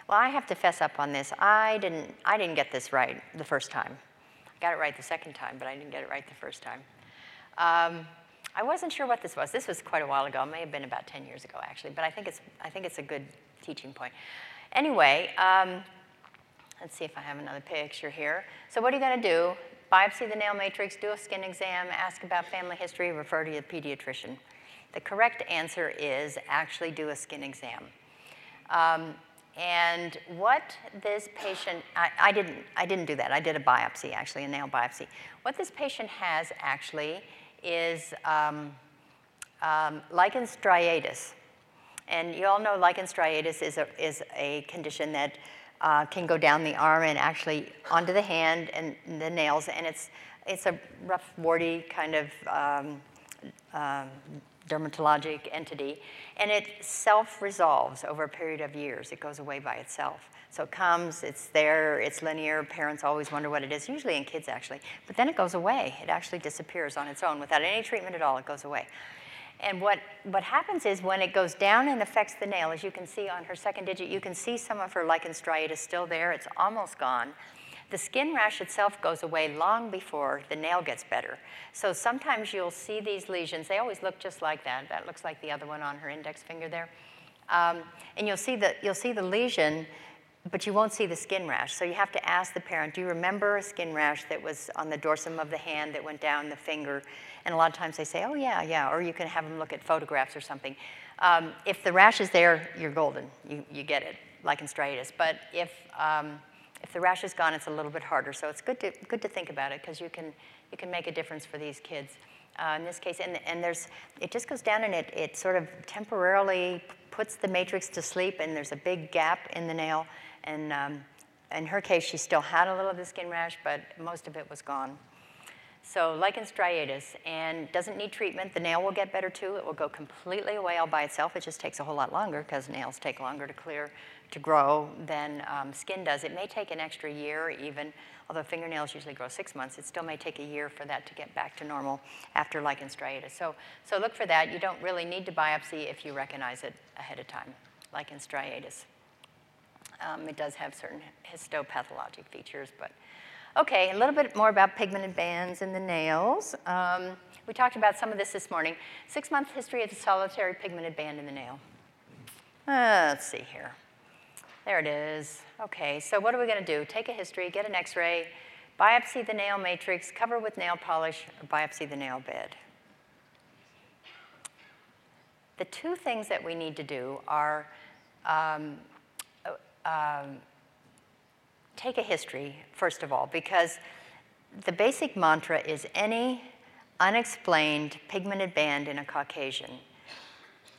S2: Well, I have to fess up on this. I didn't, I didn't get this right the first time. I got it right the second time, but I didn't get it right the first time. Um, I wasn't sure what this was. This was quite a while ago. It may have been about 10 years ago, actually, but I think it's, I think it's a good teaching point. Anyway, um, Let's see if I have another picture here. So what are you going to do? Biopsy the nail matrix, do a skin exam, ask about family history, refer to your pediatrician. The correct answer is actually do a skin exam. Um, and what this patient, I, I, didn't, I didn't do that. I did a biopsy, actually, a nail biopsy. What this patient has actually is um, um, lichen striatus. And you all know lichen striatus is a, is a condition that uh, can go down the arm and actually onto the hand and the nails. And it's, it's a rough, warty kind of um, um, dermatologic entity. And it self-resolves over a period of years. It goes away by itself. So it comes, it's there, it's linear. Parents always wonder what it is, usually in kids actually. But then it goes away. It actually disappears on its own without any treatment at all. It goes away. And what, what happens is when it goes down and affects the nail, as you can see on her second digit, you can see some of her lichen striatus still there. It's almost gone. The skin rash itself goes away long before the nail gets better. So sometimes you'll see these lesions. They always look just like that. That looks like the other one on her index finger there. Um, and you'll see, the, you'll see the lesion but you won't see the skin rash. So you have to ask the parent, do you remember a skin rash that was on the dorsum of the hand that went down the finger? And a lot of times they say, oh yeah, yeah, or you can have them look at photographs or something. Um, if the rash is there, you're golden. You, you get it, lichen striatus. But if, um, if the rash is gone, it's a little bit harder. So it's good to, good to think about it because you can, you can make a difference for these kids. Uh, in this case, and, and there's, it just goes down and it, it sort of temporarily puts the matrix to sleep and there's a big gap in the nail. And um, in her case, she still had a little of the skin rash, but most of it was gone. So lichen striatus and doesn't need treatment. The nail will get better too. It will go completely away all by itself. It just takes a whole lot longer because nails take longer to clear, to grow than um, skin does. It may take an extra year even, although fingernails usually grow six months. It still may take a year for that to get back to normal after lichen striatus. So, so look for that. You don't really need to biopsy if you recognize it ahead of time, lichen striatus. Um, it does have certain histopathologic features, but Okay, a little bit more about pigmented bands in the nails. Um, we talked about some of this this morning. Six month history of the solitary pigmented band in the nail. Uh, let's see here. There it is. Okay, so what are we going to do? Take a history, get an x ray, biopsy the nail matrix, cover with nail polish, or biopsy the nail bed. The two things that we need to do are um, uh, um, take a history, first of all, because the basic mantra is any unexplained pigmented band in a Caucasian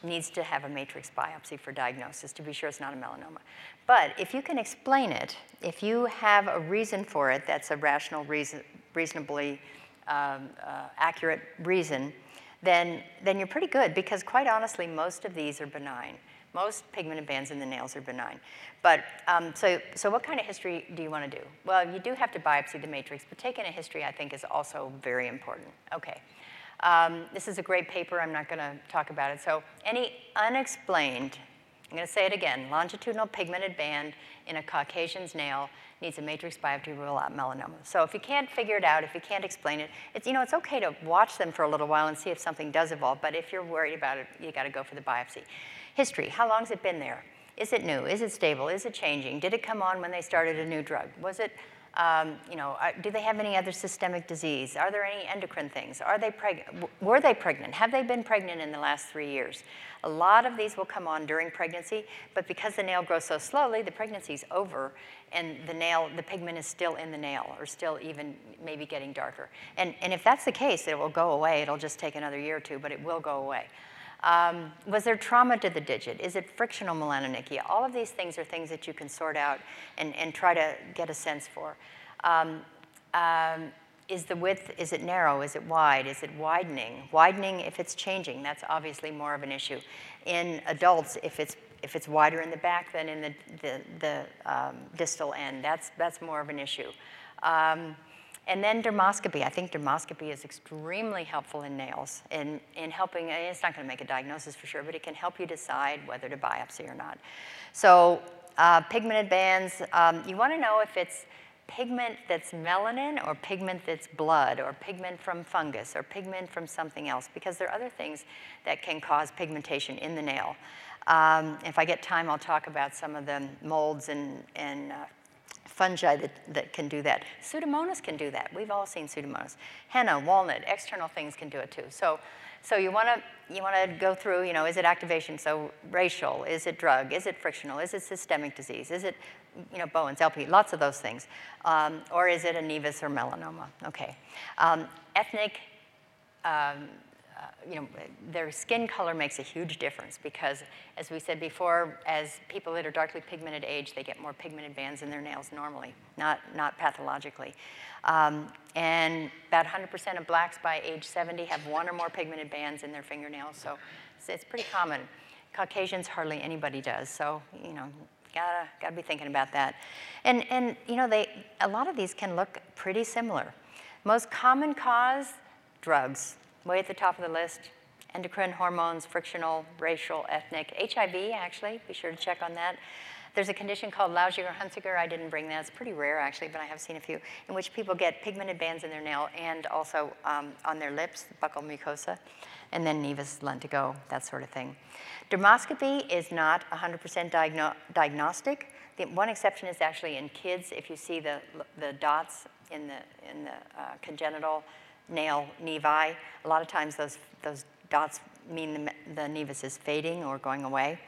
S2: needs to have a matrix biopsy for diagnosis to be sure it's not a melanoma. But if you can explain it, if you have a reason for it that's a rational, reason, reasonably um, uh, accurate reason, then, then you're pretty good because quite honestly, most of these are benign. Most pigmented bands in the nails are benign. But um, so, so what kind of history do you want to do? Well, you do have to biopsy the matrix, but taking a history I think is also very important. Okay. Um, this is a great paper. I'm not going to talk about it. So any unexplained, I'm going to say it again, longitudinal pigmented band in a Caucasian's nail needs a matrix biopsy to rule out melanoma. So if you can't figure it out, if you can't explain it, it's, you know, it's okay to watch them for a little while and see if something does evolve, but if you're worried about it, you got to go for the biopsy. History, how long has it been there? Is it new? Is it stable? Is it changing? Did it come on when they started a new drug? Was it, um, you know, uh, do they have any other systemic disease? Are there any endocrine things? Are they pregnant? Were they pregnant? Have they been pregnant in the last three years? A lot of these will come on during pregnancy, but because the nail grows so slowly, the pregnancy's over and the nail, the pigment is still in the nail or still even maybe getting darker. And, and if that's the case, it will go away. It'll just take another year or two, but it will go away. Um, was there trauma to the digit? Is it frictional melanonychia? All of these things are things that you can sort out and, and try to get a sense for. Um, um, is the width, is it narrow? Is it wide? Is it widening? Widening if it's changing, that's obviously more of an issue. In adults, if it's if it's wider in the back than in the, the, the um, distal end, that's, that's more of an issue. Um, and then dermoscopy. I think dermoscopy is extremely helpful in nails in, in helping, it's not going to make a diagnosis for sure, but it can help you decide whether to biopsy or not. So uh, pigmented bands, um, you want to know if it's pigment that's melanin or pigment that's blood or pigment from fungus or pigment from something else because there are other things that can cause pigmentation in the nail. Um, if I get time, I'll talk about some of the molds and, and uh, fungi that, that can do that. Pseudomonas can do that. We've all seen Pseudomonas. Henna, walnut, external things can do it too. So, so you want to you want to go through, you know, is it activation? So racial, is it drug? Is it frictional? Is it systemic disease? Is it, you know, Bowen's, LP, lots of those things. Um, or is it a nevus or melanoma? Okay. Um, ethnic um, you know, their skin color makes a huge difference because, as we said before, as people that are darkly pigmented age, they get more pigmented bands in their nails normally, not, not pathologically. Um, and about 100% of blacks by age 70 have one or more pigmented bands in their fingernails, so it's, it's pretty common. Caucasians, hardly anybody does, so, you know, gotta, gotta be thinking about that. And, and, you know, they, a lot of these can look pretty similar. Most common cause, drugs way at the top of the list. Endocrine, hormones, frictional, racial, ethnic, HIV actually, be sure to check on that. There's a condition called Laugier-Hunziker. I didn't bring that. It's pretty rare, actually, but I have seen a few, in which people get pigmented bands in their nail and also um, on their lips, buccal mucosa, and then nevus lentigo, that sort of thing. Dermoscopy is not 100% diagno diagnostic. The one exception is actually in kids. If you see the, the dots in the, in the uh, congenital nail nevi. A lot of times those, those dots mean the, the nevus is fading or going away.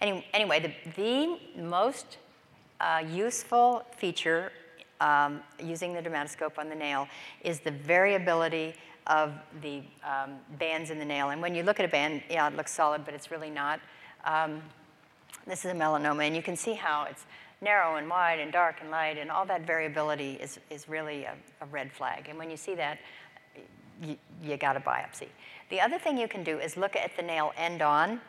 S2: Any, anyway, the, the most uh, useful feature um, using the dermatoscope on the nail is the variability of the um, bands in the nail. And when you look at a band, yeah, it looks solid, but it's really not. Um, this is a melanoma, and you can see how it's narrow and wide and dark and light, and all that variability is, is really a, a red flag. And when you see that, you, you got a biopsy. The other thing you can do is look at the nail end on.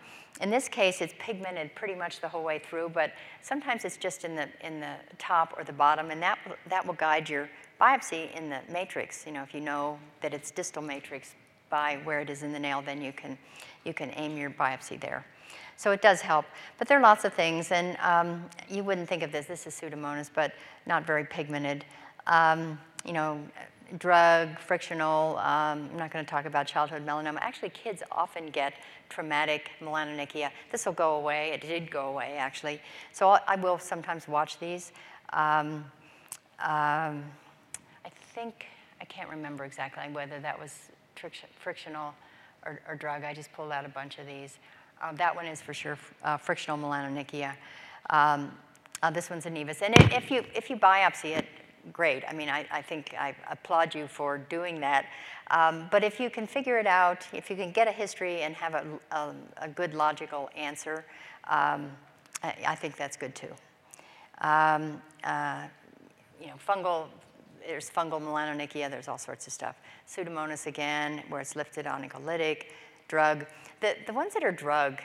S2: In this case, it's pigmented pretty much the whole way through, but sometimes it's just in the, in the top or the bottom, and that, that will guide your biopsy in the matrix. You know, if you know that it's distal matrix by where it is in the nail, then you can, you can aim your biopsy there. So it does help. But there are lots of things, and um, you wouldn't think of this. This is Pseudomonas, but not very pigmented. Um, you know, drug, frictional, um, I'm not going to talk about childhood melanoma. Actually, kids often get traumatic melanonychia. This will go away. It did go away, actually. So I will sometimes watch these. Um, um, I think, I can't remember exactly whether that was frictional or, or, drug. I just pulled out a bunch of these. Uh, that one is for sure uh, frictional melanonychia. Um, uh, this one's a nevus. And if you, if you biopsy it, great. I mean, I, I think I applaud you for doing that. Um, but if you can figure it out, if you can get a history and have a, a, a good logical answer, um, I, I, think that's good too. Um, uh, you know, fungal, there's fungal melanonychia, there's all sorts of stuff. Pseudomonas again, where it's lifted on onycholytic, drug. The, the ones that are drug,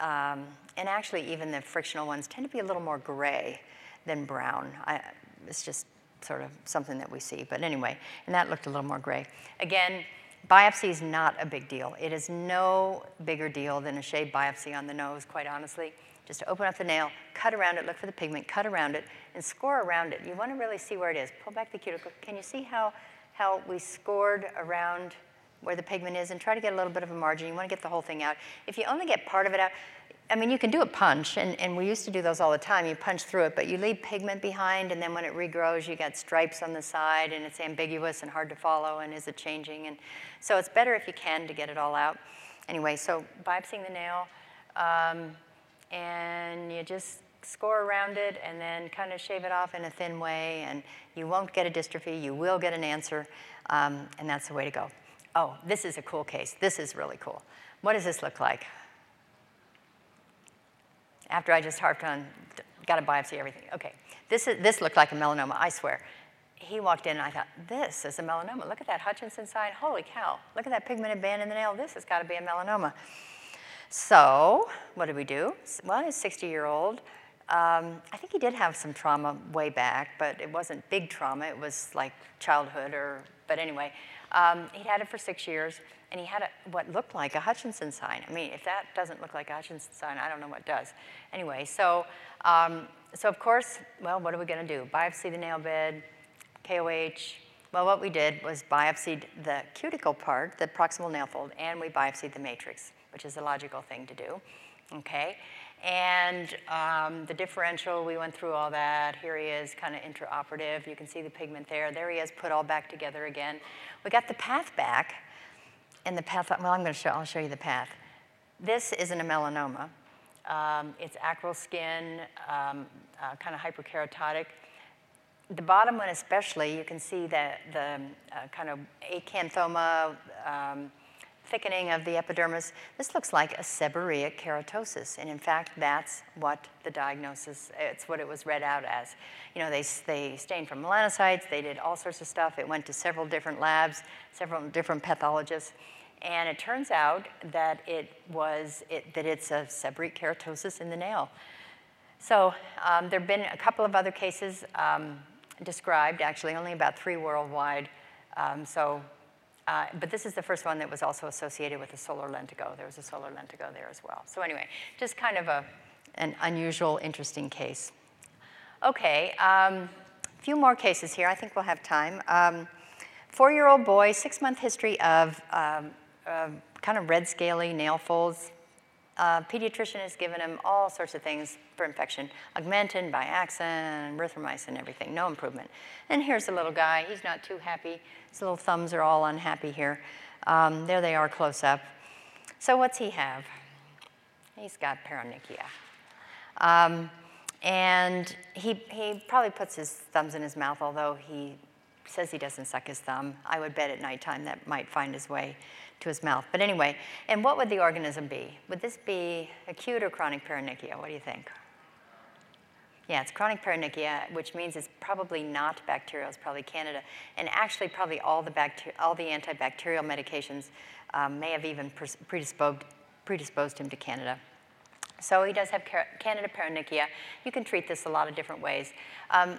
S2: um, and actually even the frictional ones, tend to be a little more gray than brown. I, it's just sort of something that we see. But anyway, and that looked a little more gray. Again, biopsy is not a big deal. It is no bigger deal than a shave biopsy on the nose, quite honestly. Just to open up the nail, cut around it, look for the pigment, cut around it, and score around it. You want to really see where it is. Pull back the cuticle. Can you see how, how we scored around where the pigment is and try to get a little bit of a margin. You want to get the whole thing out. If you only get part of it out, I mean, you can do a punch, and, and we used to do those all the time. You punch through it, but you leave pigment behind, and then when it regrows, you got stripes on the side, and it's ambiguous and hard to follow, and is it changing? And so it's better if you can to get it all out. Anyway, so biopsying the nail, um, and you just score around it, and then kind of shave it off in a thin way, and you won't get a dystrophy. You will get an answer, um, and that's the way to go. Oh, this is a cool case. This is really cool. What does this look like? After I just harped on, got a biopsy everything. Okay, this, is, this looked like a melanoma, I swear. He walked in and I thought, this is a melanoma. Look at that Hutchinson sign. Holy cow. Look at that pigmented band in the nail. This has got to be a melanoma. So what did we do? Well, he's 60 year old. Um, I think he did have some trauma way back, but it wasn't big trauma. It was like childhood or, but anyway. Um, he'd had it for six years, and he had a, what looked like a Hutchinson sign. I mean, if that doesn't look like a Hutchinson sign, I don't know what does. Anyway, so, um, so of course, well, what are we going to do? Biopsy the nail bed, KOH. Well, what we did was biopsied the cuticle part, the proximal nail fold, and we biopsied the matrix, which is a logical thing to do. Okay, and um, the differential, we went through all that. Here he is, kind of intraoperative. You can see the pigment there. There he is, put all back together again. We got the path back, and the path, well, I'm going to show, I'll show you the path. This isn't a melanoma. Um, it's acral skin, um, uh, kind of hyperkeratotic. The bottom one especially, you can see that the uh, kind of acanthoma, um, thickening of the epidermis. This looks like a seborrheic keratosis, and in fact, that's what the diagnosis, it's what it was read out as. You know, they, they stained for melanocytes, they did all sorts of stuff. It went to several different labs, several different pathologists, and it turns out that it was, it, that it's a seborrheic keratosis in the nail. So um, there have been a couple of other cases um, described, actually only about three worldwide. Um, so uh, but this is the first one that was also associated with a solar lentigo. There was a solar lentigo there as well. So anyway, just kind of a, an unusual, interesting case. Okay, a um, few more cases here. I think we'll have time. Um, Four-year-old boy, six-month history of um, uh, kind of red scaly nail folds. Uh, pediatrician has given him all sorts of things for infection, augmentin, biaxin, erythromycin, everything, no improvement. And here's the little guy. He's not too happy. His little thumbs are all unhappy here. Um, there they are close up. So what's he have? He's got paronychia. Um, and he, he probably puts his thumbs in his mouth, although he says he doesn't suck his thumb. I would bet at nighttime that might find his way to his mouth. But anyway, and what would the organism be? Would this be acute or chronic paronychia? What do you think? Yeah, it's chronic paronychia, which means it's probably not bacterial. It's probably Candida, and actually, probably all the all the antibacterial medications um, may have even predisposed predisposed him to Candida. So he does have Candida paronychia. You can treat this a lot of different ways. Um,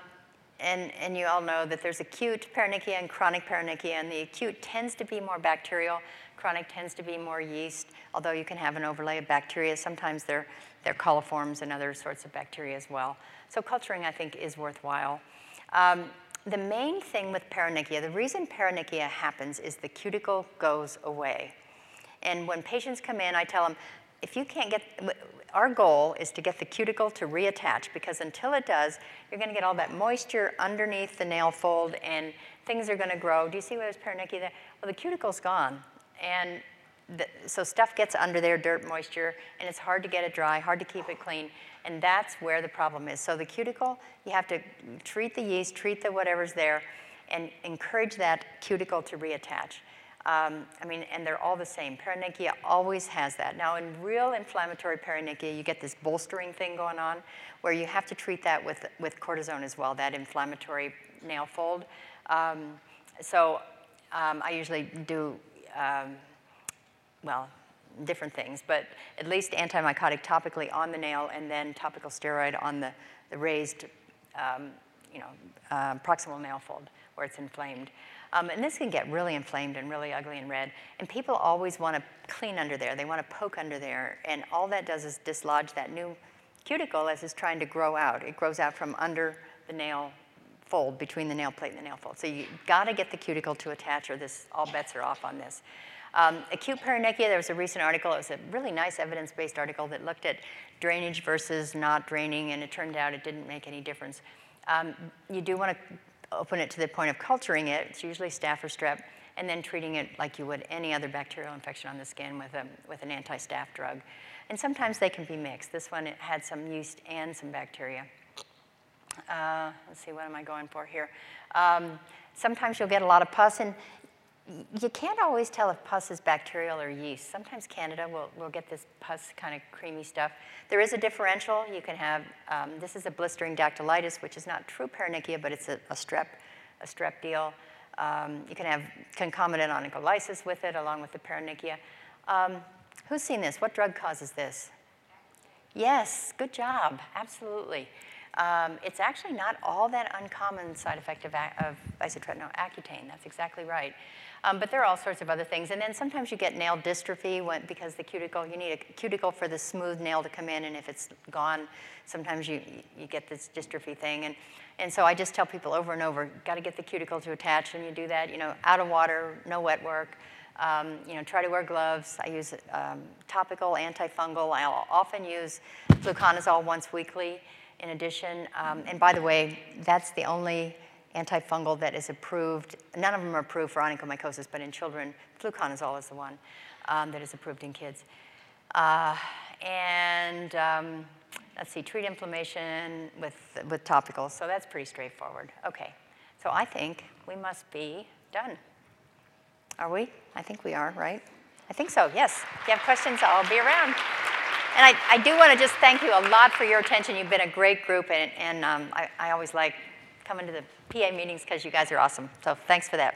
S2: and, and you all know that there's acute paronychia and chronic paronychia, and the acute tends to be more bacterial. Chronic tends to be more yeast, although you can have an overlay of bacteria. Sometimes they're, they're coliforms and other sorts of bacteria as well. So culturing, I think, is worthwhile. Um, the main thing with paronychia, the reason paronychia happens is the cuticle goes away. And when patients come in, I tell them, if you can't get, our goal is to get the cuticle to reattach because until it does, you're going to get all that moisture underneath the nail fold and things are going to grow. Do you see where there's paronychia there? Well, the cuticle's gone. And the, so stuff gets under there, dirt, moisture, and it's hard to get it dry, hard to keep it clean. And that's where the problem is. So the cuticle, you have to treat the yeast, treat the whatever's there, and encourage that cuticle to reattach. Um, I mean, and they're all the same. Paronychia always has that. Now, in real inflammatory paronychia, you get this bolstering thing going on where you have to treat that with, with cortisone as well, that inflammatory nail fold. Um, so um, I usually do, um, well, different things, but at least antimycotic topically on the nail and then topical steroid on the, the raised, um, you know, uh, proximal nail fold where it's inflamed. Um, and this can get really inflamed and really ugly and red. And people always want to clean under there. They want to poke under there. And all that does is dislodge that new cuticle as it's trying to grow out. It grows out from under the nail fold, between the nail plate and the nail fold. So you got to get the cuticle to attach or this, all bets are off on this. Um, acute paronychia, there was a recent article, it was a really nice evidence-based article that looked at drainage versus not draining, and it turned out it didn't make any difference. Um, you do want to open it to the point of culturing it, it's usually staph or strep, and then treating it like you would any other bacterial infection on the skin with, a, with an anti-staph drug. And sometimes they can be mixed. This one had some yeast and some bacteria. Uh, let's see, what am I going for here? Um, sometimes you'll get a lot of pus, and you can't always tell if pus is bacterial or yeast. Sometimes Candida will, will get this pus kind of creamy stuff. There is a differential. You can have, um, this is a blistering dactylitis, which is not true paronychia, but it's a, a strep, a strep deal. Um, you can have concomitant onycholysis with it, along with the paronychia. Um, who's seen this? What drug causes this? Yes, good job, absolutely. Um, it's actually not all that uncommon side effect of, of isotretinoin, Accutane, that's exactly right. Um, but there are all sorts of other things. And then sometimes you get nail dystrophy when, because the cuticle, you need a cuticle for the smooth nail to come in, and if it's gone, sometimes you, you get this dystrophy thing. And, and so I just tell people over and over, got to get the cuticle to attach, and you do that, you know, out of water, no wet work. Um, you know, try to wear gloves. I use um, topical antifungal. I'll often use fluconazole once weekly in addition. Um, and by the way, that's the only antifungal that is approved. None of them are approved for onychomycosis, but in children, fluconazole is the one um, that is approved in kids. Uh, and um, let's see, treat inflammation with, with topicals. So that's pretty straightforward. Okay, so I think we must be done. Are we? I think we are, right? I think so, yes. If you have questions, I'll be around. And I, I do want to just thank you a lot for your attention. You've been a great group, and, and um, I, I always like coming to the PA meetings because you guys are awesome. So thanks for that.